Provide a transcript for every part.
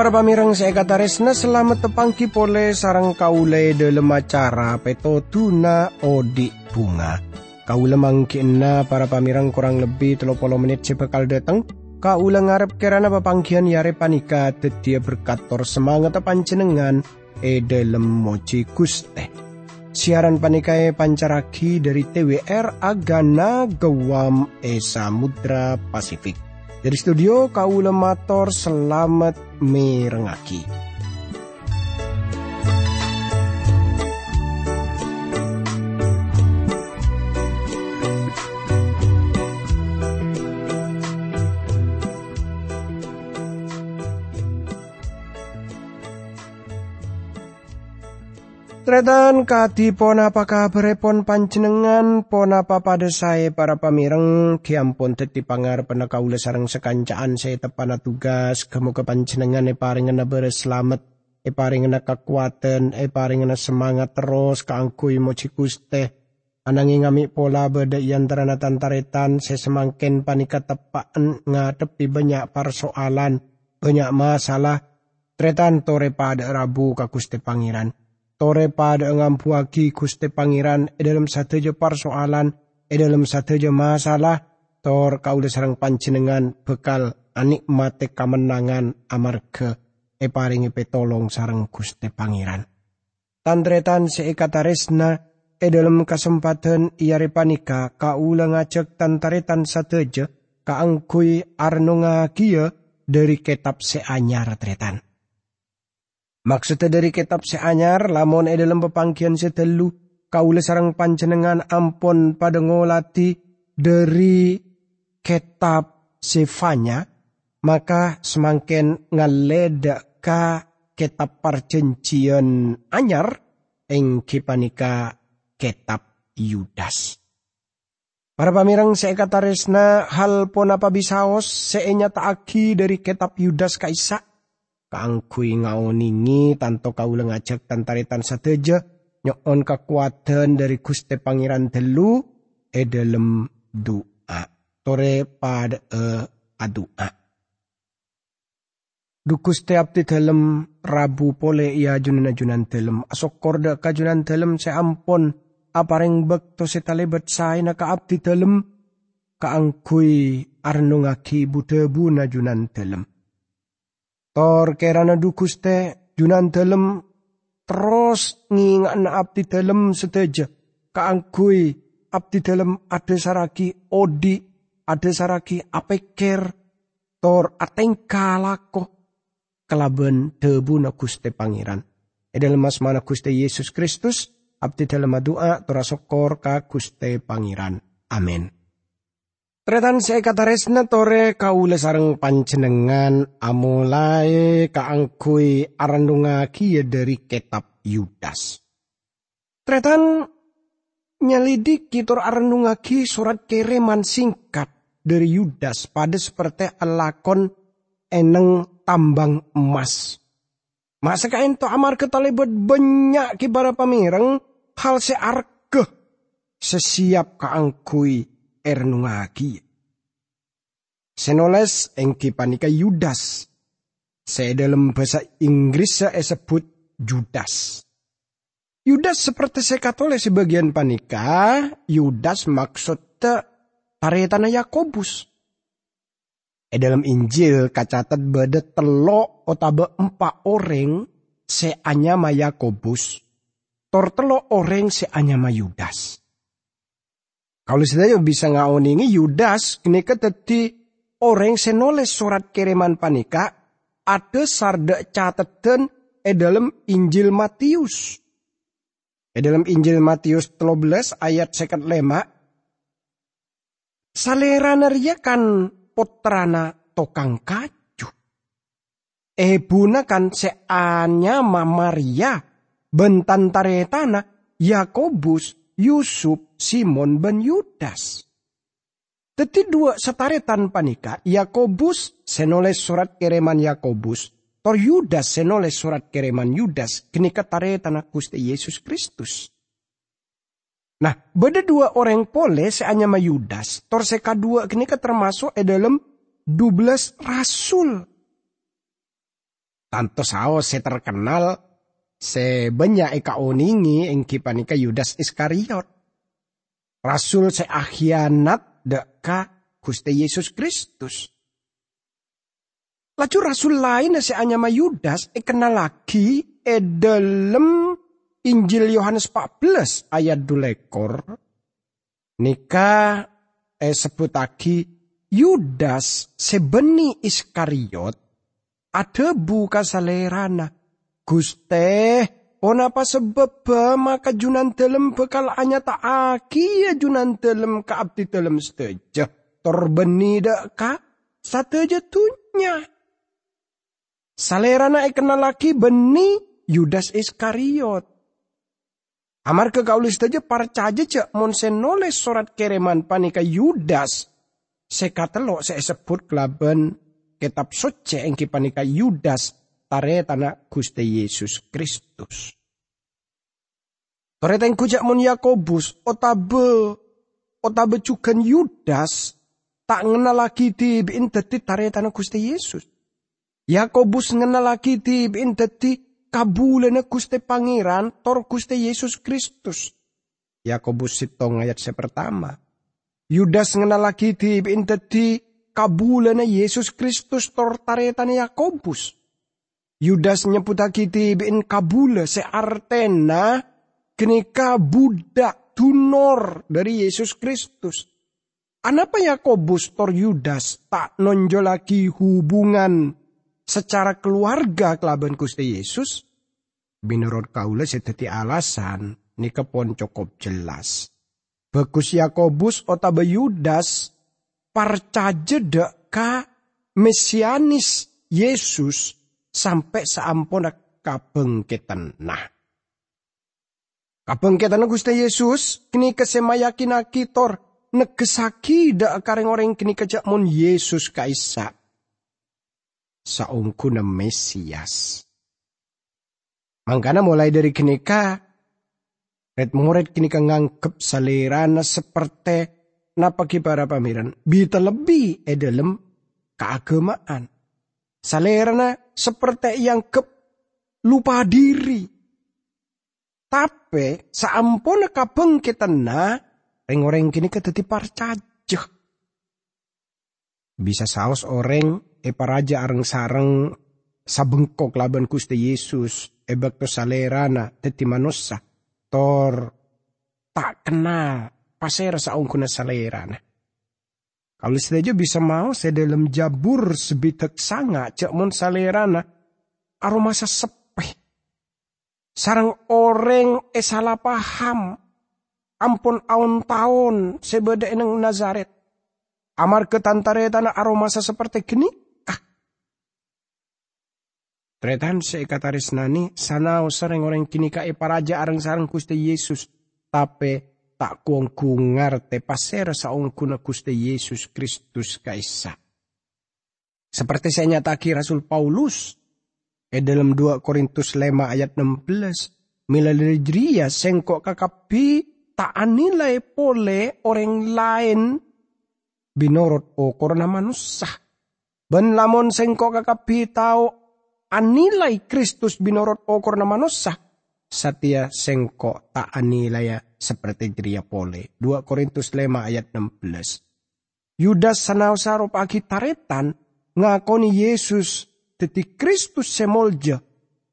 Para pamirang saya kata resna selamat tepangki pole sarang kaule dalam acara peto tuna odi bunga. Kaula mangkina para pamirang kurang lebih 30 menit sebekal datang. Kaula ngarep kerana papangkian yare panika tetia berkator semangat pancenengan e dalam moci kuste. Siaran panikai pancaraki dari TWR Agana Gewam E Samudra Pasifik. Dari studio Kaula Mator selamat merengaki. Tretan kati pon apa kabar pon panjenengan pada saya para pamireng? Kiampun teti pangar penakaula sarang sekancaan saya tepana tugas. Kamu ke panjenengan e paringana bereselamat e paringana kekuatan e paringana semangat terus. Kaangkui moci kuste anangi ngami pola beda yantarana tantaretan saya semangkin panika tepaan ngadepi banyak persoalan banyak masalah. Tretan tore pada rabu kakuste pangeran tore pada ngampuaki kuste pangeran e dalam satu je persoalan e dalam satu je masalah tor kau sarang pancenengan bekal anik mate kamenangan amarga e paringi petolong sarang kuste pangeran. Tandretan seekataresna e dalam kesempatan iare panika kaula ngajak tantaretan sateja kaangkui arnonga kia dari kitab seanyar tretan. Maksudnya dari kitab seanyar, lamun e dalam pepangkian setelu, kaule sarang panjenengan ampon pada ngolati dari kitab sefanya, maka semakin ngaleda ka kitab perjanjian anyar, ing kipanika kitab Yudas. Para pamirang resna hal pon apa bisaos seenya taaki dari kitab Yudas kaisa Kaangkui ngaoningi tanto kau ngajak tantaritan sateja nyon kekuatan dari Guste Pangeran telu e dalam doa. Tore pada e adua. Dukus tiap di dalam rabu pole ia junan junan dalam asok korda kajunan dalam seampon apareng bekto setalebet say na kaap di dalam kaangkui arnungaki budebu na junan dalam Tor kerana dukuste junan dalam terus ngingan abdi dalam seteja. Kaangkui abdi dalam ada saraki odi, ada saraki apeker, tor atengka lako kelaben debu na kuste pangeran. E dalam mas mana kuste Yesus Kristus, abdi dalam doa tora sokor ka kuste pangeran. Amin. Tretan saya kata resna tore kaule sarang pancenengan amulai kaangkui arandunga kia dari kitab Yudas. Tretan nyelidik kitor arandunga ki surat kereman singkat dari Yudas pada seperti alakon eneng tambang emas. Masa kain to amar ketalibet banyak kibara pamireng hal searke sesiap kaangkui ernungaki. Senoles engki panika Yudas. Saya dalam bahasa Inggris saya sebut Judas. Yudas seperti saya kata sebagian panika, Yudas maksudnya tanah Yakobus. E dalam Injil kacatat bada telo otaba empat orang seanyama Yakobus. Tor telo orang seanyama Yudas. Kalau saja bisa ngaoningi Yudas kini keteti orang senoles surat kiriman panika ada sarda catatan e dalam Injil Matius. E dalam Injil Matius 13 ayat seket lema. Salera kan potrana tokang kaju. E buna kan seanya Maria bentan taretana Yakobus Yusuf, Simon, dan Yudas. Teti dua setare tanpa nikah, Yakobus senoles surat kiriman Yakobus, tor Yudas senoles surat kiriman Yudas, kini ketare tanah Gusti Yesus Kristus. Nah, beda dua orang pole seanya ma Yudas, tor seka dua kini termasuk e dalam 12 rasul. Tanto sao se terkenal se banyak eka oningi engki panika Yudas Iskariot. Rasul se akhianat deka Gusti Yesus Kristus. Laju rasul lain se anyama Yudas e lagi e dalam Injil Yohanes 14 ayat dulekor. Nika e sebut lagi Yudas sebeni Iskariot ada buka salerana. Guste, onapa sebab maka junan dalam bekal tak aki ya junan dalam ka abdi dalam seteja. Torbeni dak ka sateja tunya. Salerana kenal laki beni Yudas Iskariot. Amar ke kaulis saja parcaja cek monsen noles surat kereman panika Yudas. Sekatelok saya sebut kelaban kitab suci yang kipanika Yudas tare tanah Gusti Yesus Kristus. Tare kujak mun Yakobus otabe otabe cukan Yudas tak ngenal lagi di bin dadi tare tanah Gusti Yesus. Yakobus ngenal lagi di bin dadi kabulene Gusti Pangeran tor Gusti Yesus Kristus. Yakobus sitong ayat sepertama. Yudas ngenal lagi di bin dadi kabulana Yesus Kristus tortaretane Yakobus. Yudas nyebutake bin kabula seartena kenika budak tunor dari Yesus Kristus. Anapa Yakobus tor Yudas tak nonjol lagi hubungan secara keluarga kelaban Gusti Yesus? Menurut kaula seteti alasan nika pon cukup jelas. Bagus Yakobus otaba Yudas jeda ka mesianis Yesus sampai sampun kabengketan nah. Kabengketan Gusti Yesus kini kesemayakin akitor negesaki dak kareng orang kini kejak mun Yesus kaisa. Saungkuna Mesias. Mangkana mulai dari kenika Red murid kini nganggep salirana seperti napagi para pamiran bita lebih e dalam keagamaan. Salerna seperti yang ke lupa diri. Tapi saampun kabeng kita na, orang-orang kini keteti parcajah. Bisa saus orang e paraja areng sareng sabengkok laban Gusti Yesus e bakto salerana teti manusia tor tak kenal pasera sa kuna salerana. Kalau saja bisa mau saya dalam jabur sebitek sanga cek mon salerana aroma sepeh. Sarang orang e salah paham. Ampun aun tahun sebeda eneng Nazaret. Amar ketantare tanah aroma seperti gini. Ah. Tretan seikataris nani sanau sering orang kini ka paraja areng sarang kuste Yesus. Tapi tak kuong kungar te pasera sa kuna Gusti Yesus Kristus kaisa. Seperti saya nyataki Rasul Paulus, e dalam 2 Korintus 5 ayat 16, mila diriya sengkok kakapi tak anilai pole orang lain binorot o korona manusia. Ben lamon sengkok kakapi tau anilai Kristus binorot o korona manusia. Satia sengkok tak anilaya seperti geria pole. 2 Korintus 5 ayat 16. Yudas sanau sarop agi taretan ngakoni Yesus teti Kristus semolja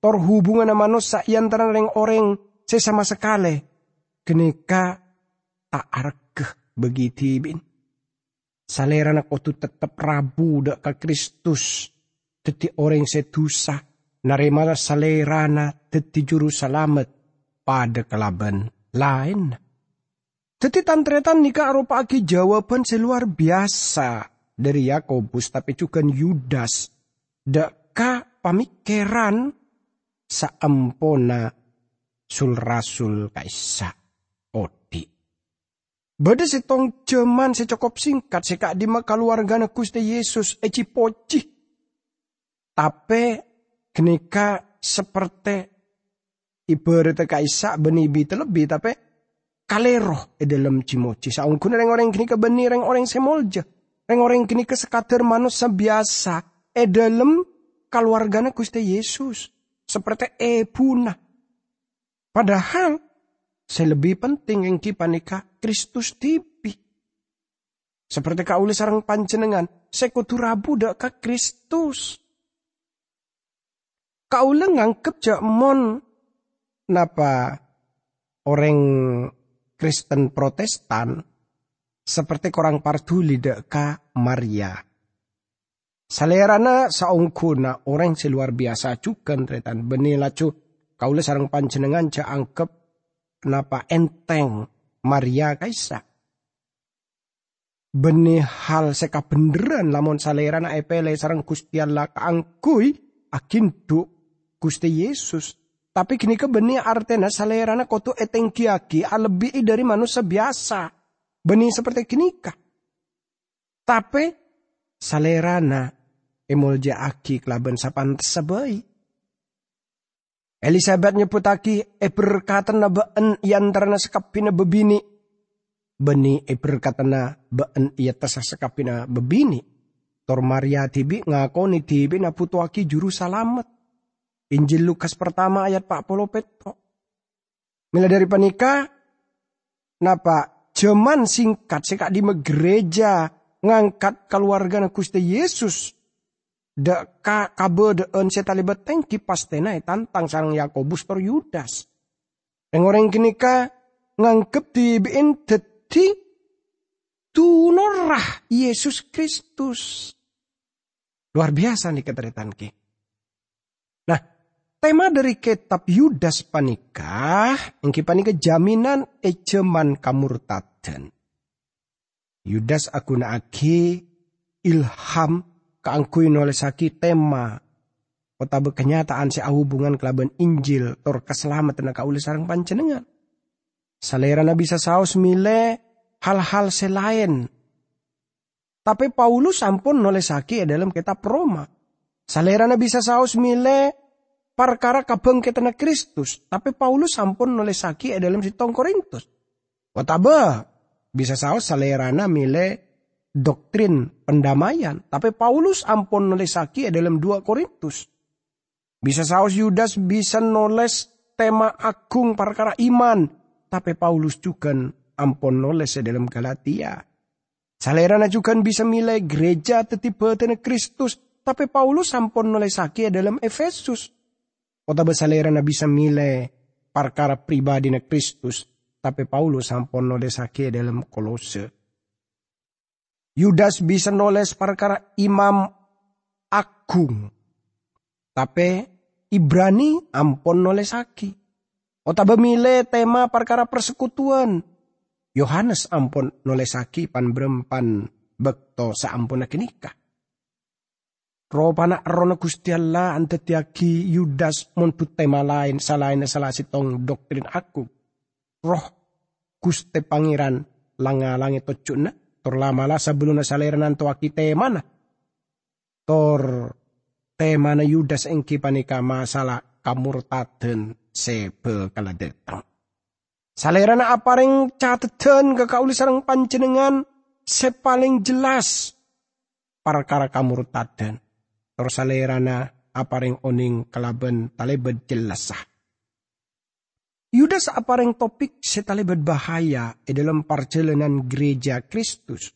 tor hubungan manusia yang terang orang sesama sekali kenika tak arkeh begitibin. Salera nak tu tetap rabu dak ke Kristus teti orang setusa narimala salerana teti juru selamat pada kelaban lain. Jadi tantretan arupa aki jawaban seluar biasa dari Yakobus tapi juga Yudas. Deka pamikiran saampona sul rasul kaisa odi. Bada setong jaman secokop singkat sekak di keluarga Gusti Yesus eci poci. Tapi kenika seperti ibarat kaisa beni bi terlebih tapi kalero e dalam cimoci. Saung kuna reng orang kini beni reng orang semolja. Reng orang kini ke manusia biasa e dalam keluarganya Gusti Yesus. Seperti ebuna. Padahal saya lebih penting yang panika Kristus tipi. Seperti kau sarang panjenengan, saya kudu rabu dak ke Kristus. Kau ngangkep jak mon napa orang Kristen Protestan seperti korang parduli dek ka Maria. Salerana saungkuna orang seluar biasa cukan tretan benila cu kaula sarang panjenengan ca angkep kenapa enteng Maria kaisa. Benih hal seka beneran lamun salerana epele sarang Gusti Allah kaangkui akin Gusti Yesus. Tapi kini ke benih artena salerana kotu eteng kiaki lebih dari manusia biasa. Benih seperti kini kah. Tapi salerana emolja aki kelaban sapan tersebay. Elizabeth nyebutaki e berkatana been iantarana sekapina bebini. Beni e berkatana been tesa sekapina bebini. Tor Maria tibi ngakoni tibi na putuaki juru salamet. Injil Lukas pertama ayat pak polo petro. Mila dari panika, napa jaman singkat sekak di gereja ngangkat keluarga Gusti Yesus da ka kabe de en setali beteng ki pastena tantang sarang Yakobus tor Yudas. Yang orang kini ka ngangkep di bin teti tunorah Yesus Kristus. Luar biasa nih keteritan ki. Tema dari kitab Yudas panikah, yang panika jaminan ejeman kamurtaden. Yudas aki ilham kaangkuin oleh sakit tema kota berkenyataan si hubungan kelaban Injil tor keselamatan ka uli sarang pancenengan. Salera na bisa saus mile hal-hal selain. Tapi Paulus ampun noleh saki dalam kitab Roma. Salera na bisa saus mile perkara kabeng ketena Kristus. Tapi Paulus ampun noleh saki dalam sitong Korintus. Kota bisa saus salera na mile doktrin pendamaian. Tapi Paulus ampun nulisaki dalam dua Korintus. Bisa saus Yudas bisa nulis tema agung perkara iman. Tapi Paulus juga ampun nulis dalam Galatia. Salerana juga bisa milih gereja tene Kristus. Tapi Paulus ampun nulisaki dalam Efesus. Kota salerana bisa milih perkara pribadi na Kristus. Tapi Paulus ampun nulisaki dalam Kolose. Yudas bisa noles perkara imam agung. Tapi Ibrani ampun nolesaki. Ota bemile tema perkara persekutuan. Yohanes ampun nolesaki pan berempan bekto saampun nikah. Roh panak rono Gusti Allah antetiaki Yudas muntut tema lain selain salah sitong doktrin aku. Roh Gusti Pangeran langa langit tocuna Tor lama lah sebelum nasaliran to akite mana. Tor tema na Yudas engki panika masalah kamurtaden sebe kaladetang. Salerana apa ring cateten ke kauli sarang panjenengan se paling jelas perkara kamurtaden. Tor salerana apa ring oning kalaben talebet jelasah. Yudas apareng topik setali berbahaya di dalam perjalanan gereja Kristus.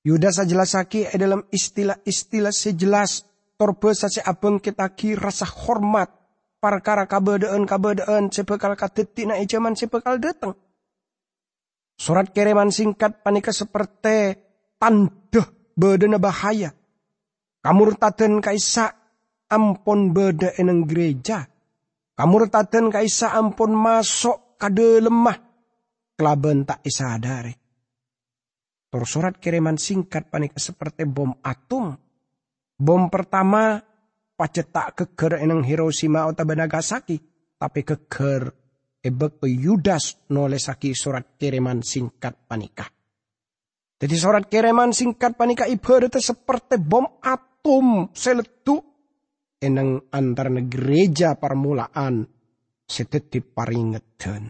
Yudas sajelasaki di dalam istilah-istilah sejelas torbe sase abeng ki rasa hormat perkara kabedaan-kabedaan sepekal katetik na ijaman sepekal datang. Surat kiriman singkat panika seperti tanda bedena bahaya. Kamurtaden kaisa ampon beda eneng gereja Kamurtaden kaisa ampun masuk kade lemah. Kelaben tak isadari. Tur surat kiriman singkat panik seperti bom atom. Bom pertama tak keker eneng Hiroshima atau Nagasaki. Tapi keker ebek Yudas nolesaki surat kiriman singkat panika. Jadi surat kiriman singkat panika ibaratnya seperti bom atom seletuk enang antar gereja permulaan setetip paringetan.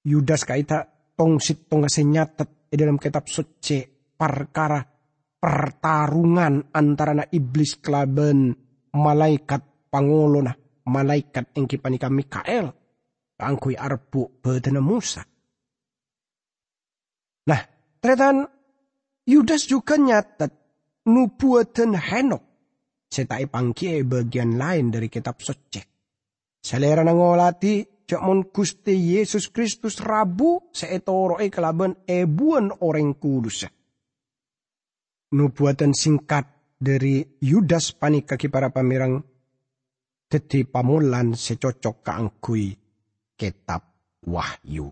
Yudas kaita tong tong nyatet di dalam kitab suci perkara pertarungan antara na iblis kelaben malaikat panguluna malaikat engki panika Mikael angkui arbu bedena Musa. Nah, tretan Yudas juga nyatet nubuatan Henok. Setai pangkie bagian lain dari kitab suci. Selera nangolati Cakmon Gusti Yesus Kristus Rabu seetoro e kelaban ebuan orang kudus. Nubuatan singkat dari Yudas panikaki para pamirang teti pamulan secocok keangkui kitab Wahyu.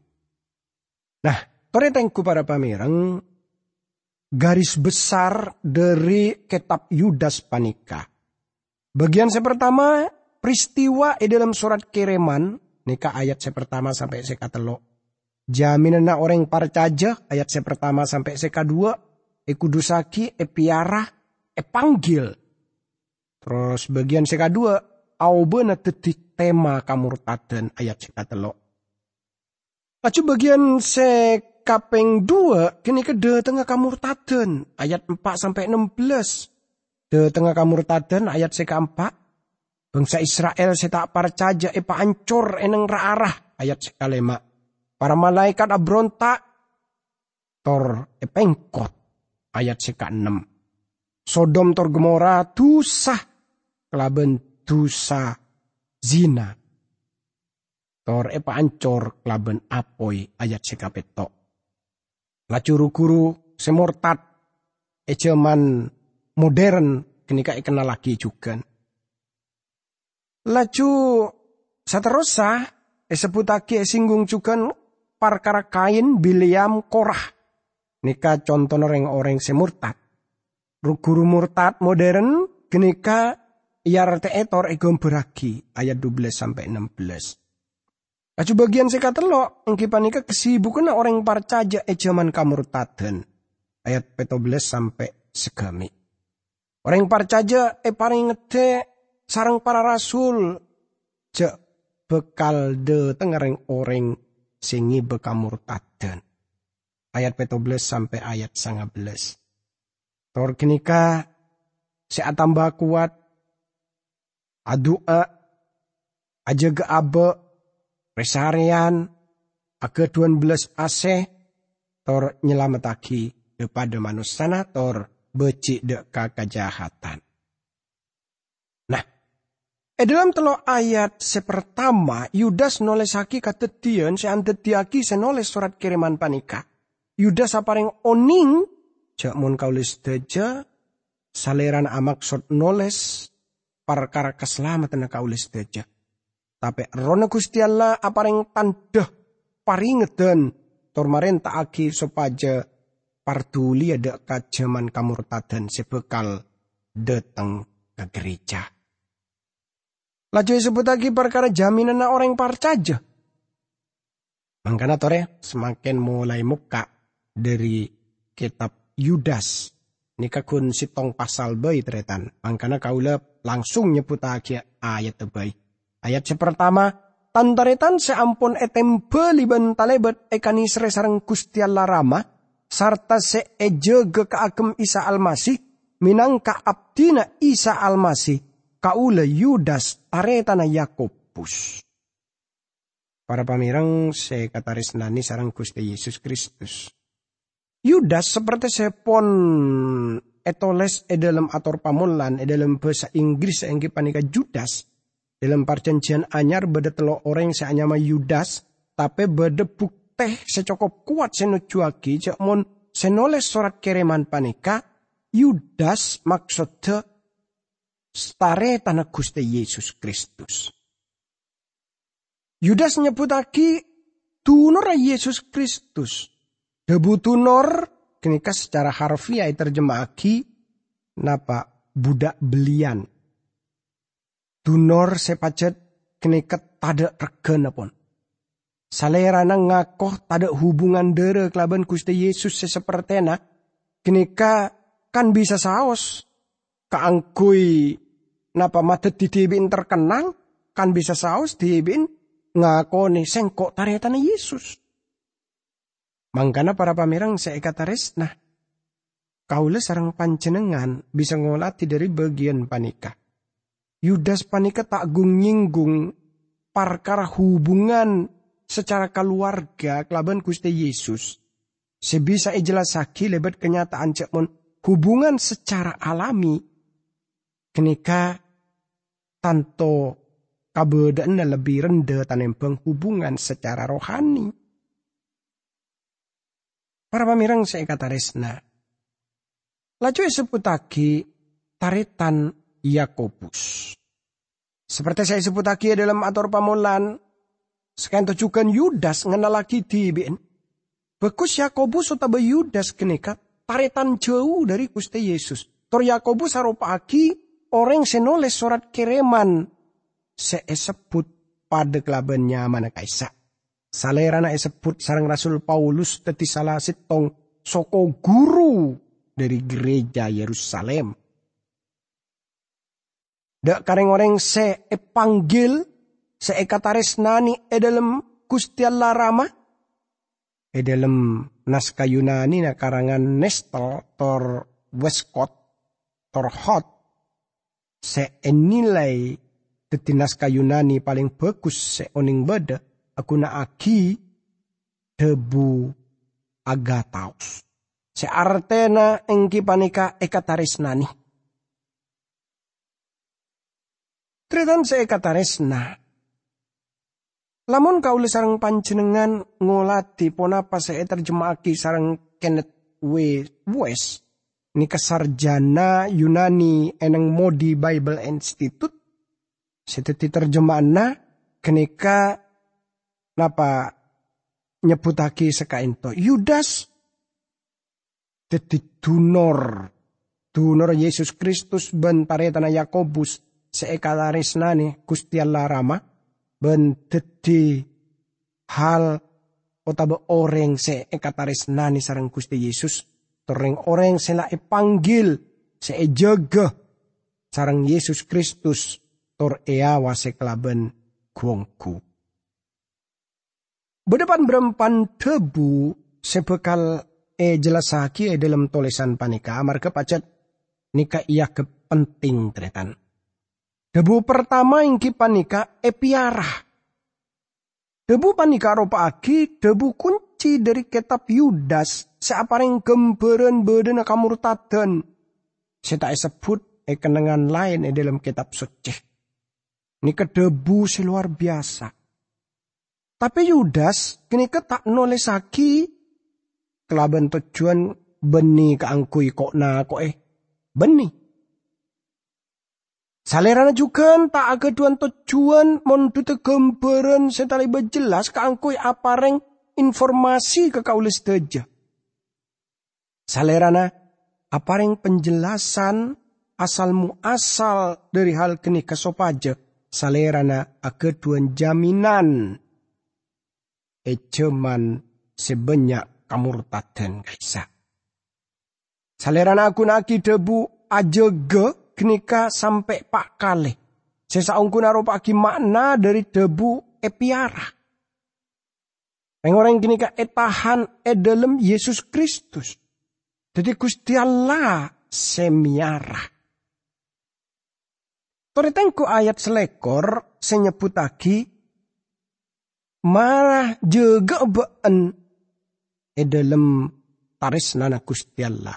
Nah, toretengku para pamirang garis besar dari kitab Yudas Panika. Bagian saya pertama, peristiwa di dalam surat kiriman, nikah ayat saya pertama sampai saya telo. Jaminan orang parcaja, ayat saya pertama sampai saya kedua, e kudusaki, e. Terus bagian saya kedua, au beuna tetik tema kamurtaden ayat saya telo. Lalu bagian saya kapeng dua kini ke de tengah kamurtaden ayat 4 sampai 16. De tengah kamurtaden ayat seka 4. Bangsa Israel tak parcaja epa ancur eneng arah ayat seka lema. Para malaikat abronta tor epengkot ayat seka 6. Sodom tor Gomora tusah kelaben tusa zina. Tor epa ancor kelaben apoi ayat seka petok lacuru-guru semortat ejaman modern kenika kenal lagi juga. Laju saterosa disebut lagi singgung juga perkara kain Biliam Korah. Nika contoh orang-orang semurtat. Guru murtad modern kenika iar etor egom beragi ayat 12 sampai 16. Acu bagian seka telok, engki panika kesibukan orang parcaja e zaman kamurtaden. Ayat 17 sampai segami. Orang parcaja e paling ngede sarang para rasul. Je bekal de tengereng orang singi bekamurtaden. Ayat 17 sampai ayat 19. Tor kenika si tambah kuat. Adua aja ge abe Resarian aga 12 ase tor nyelametaki depada manusana tor beci deka kejahatan. Nah, e dalam telo ayat sepertama Yudas nolesaki katetian seantetiaki senoles surat kiriman panika. Yudas apareng oning cak mun kaulis deja saleran amaksud noles perkara keselamatan kaulis deja. Tapi rona Gusti Allah apareng tanda paringedan tor aki sopaja partuli ada kajaman kamurtadan sebekal datang ke gereja. Laju sebut lagi perkara jaminan orang parcaja. Mangkana tore semakin mulai muka dari kitab Yudas. Nika kun sitong pasal bayi teretan. Mangkana kaula langsung nyebut ayat terbaik. Ayat pertama, tantaretan seampun etem beliban talebet ekani sarang Gusti Rama, sarta se eje ge Isa Almasih, minangka abdina Isa Almasih, kaula Yudas taretana Yakobus. Para pamirang se kataris nani sarang Gusti Yesus Kristus. Yudas seperti sepon etoles e dalam ator pamulan e dalam bahasa Inggris yang panika Judas dalam perjanjian anyar beda telo orang seanyama Yudas, tapi beda bukti secokop kuat senujuaki cek mon senoles surat kiriman panika, Yudas maksudnya stare tanah Gusti Yesus Kristus. Yudas nyebut lagi tunor Yesus Kristus. Debu tunor kenika secara harfiah terjemahki napa budak belian Dunor sepacet keniket tada regana pun. Salerana ngakoh tada hubungan dere kelaban Gusti Yesus sesepertena. Kenika kan bisa saos. Kaangkui napa mata ditibin terkenal. Kan bisa saos tibin ngakoni sengkok taretana Yesus. Mangkana para pamirang seekataris nah. Kaula sarang pancenengan bisa ngolati dari bagian panikah Yudas panika tak gung nyinggung parkara hubungan secara keluarga kelaban Gusti Yesus. Sebisa ijelasaki lebat kenyataan cek mon hubungan secara alami kenika tanto kabedaan lebih rendah tanempeng hubungan secara rohani. Para pamirang saya kata resna. Laju sebut lagi taritan Yakobus. Seperti saya sebut lagi dalam atur pamulan, sekian tujukan Yudas ngenal lagi di bin. Bekus Yakobus atau Yudas kenika taritan jauh dari Gusti Yesus. Tor Yakobus lagi orang senoles surat kiriman seesebut pada kelabannya mana kaisa. Salerana esebut sarang Rasul Paulus teti salah sitong soko guru dari gereja Yerusalem. Dak kareng orang se epanggil se ekatares nani e dalam Gusti Allah Rama e dalam naskah Yunani na karangan Nestor tor Westcott tor Hot. Se enilai deti naskah Yunani paling bagus se oning beda aku na aki debu agataus se artena engki panika ekatares nani Tretan resna. Lamun kau sarang panjenengan ngolati ponapa saya terjemahki sarang Kenneth W. West. Ini kesarjana Yunani eneng Modi Bible Institute. Seteti terjemahna kenika napa nyebutaki sekainto. Yudas dadi dunor. Dunor Yesus Kristus ben paretana Yakobus seekalarisnani Gusti Allah Rama benteti hal otaba orang se nani sarang Gusti Yesus toreng orang sela panggil se jaga sarang Yesus Kristus tor eawa se kelaben kuongku. Bedepan berempan tebu sebekal e jelasaki e dalam tulisan panika marke pacet nika iya kepenting tretan. Debu pertama ingki panika epiarah. Debu panika ropa agi debu kunci dari kitab Yudas seaparing gemberen bedena kamurtadan. Saya tak sebut e kenangan lain e dalam kitab suci. Ini kedebu seluar biasa. Tapi Yudas kini tak nulis lagi kelaban tujuan benih keangkui kok na kok eh benih. Salerana juga tak aga duan tujuan mondute gambaran setali jelas keangkui apareng informasi ke kaulis teja. Salerana apareng penjelasan asal muasal dari hal kini kesopaja. Salerana aga duan jaminan. Ejeman sebanyak kamurtaden kisah. Salerana aku naki debu ajege genika sampai pak kale. Sesaungku naro pagi makna dari debu epiara. Orang genika etahan edalem Yesus Kristus. Jadi Gusti Allah semiara. Toritengku ayat selekor senyebut lagi marah juga been edalem taris nana Gusti Allah.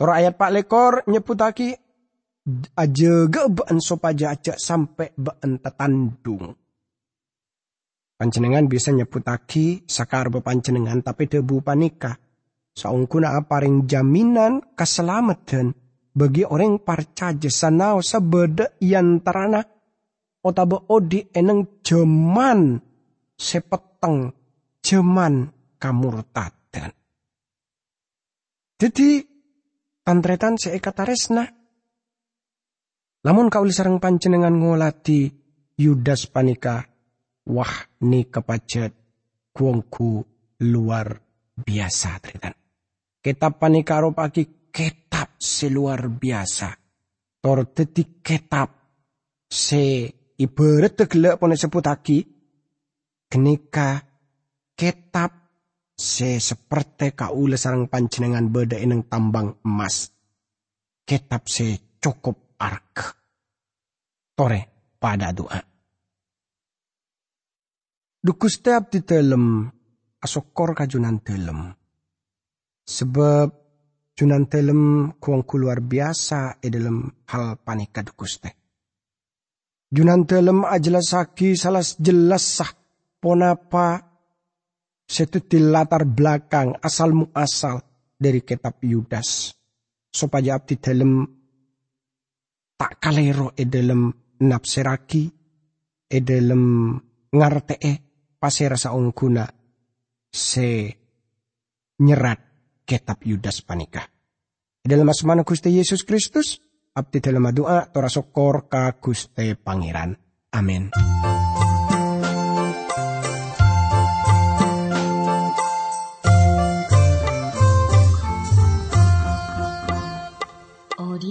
Tor ayat pak lekor nyebut lagi aja ga baan sopaja aja sampai baan tetandung. Panjenengan bisa nyebutaki sakar panjenengan tapi debu panika. Saungkuna aparing jaminan keselamatan bagi orang percaya sanau sebeda yantarana otaba odi eneng jeman sepeteng jeman kamurtadan. Jadi tantretan seekataresna lamun kau sarang panjenengan ngolati Yudas panika, wah ni kepajet kuongku luar biasa teritan. Kitab panika ropaki kitab seluar biasa. Tor detik kitab se ibarat tegelak pone seputaki. Kenika kitab se seperti kaula sarang panjenengan beda ineng tambang emas. Kitab se cukup ark. tore pada doa. Dukus tiap di dalam asokor kajunan dalam. Sebab junan dalam kuangku luar biasa e dalam hal panika dukus teh. Junan dalam ajelas saki salah jelas sah ponapa setuti latar belakang asal muasal dari kitab Yudas. Supaya abdi dalam tak kalero e dalam napseraki e dalam ngarte pasera sa ungkuna se nyerat kitab Yudas panika. Dalam asmana Gusti Yesus Kristus, abdi dalam doa tora sokor ka Gusti Pangeran. Amin.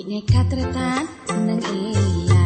Bineka tretan seneng iya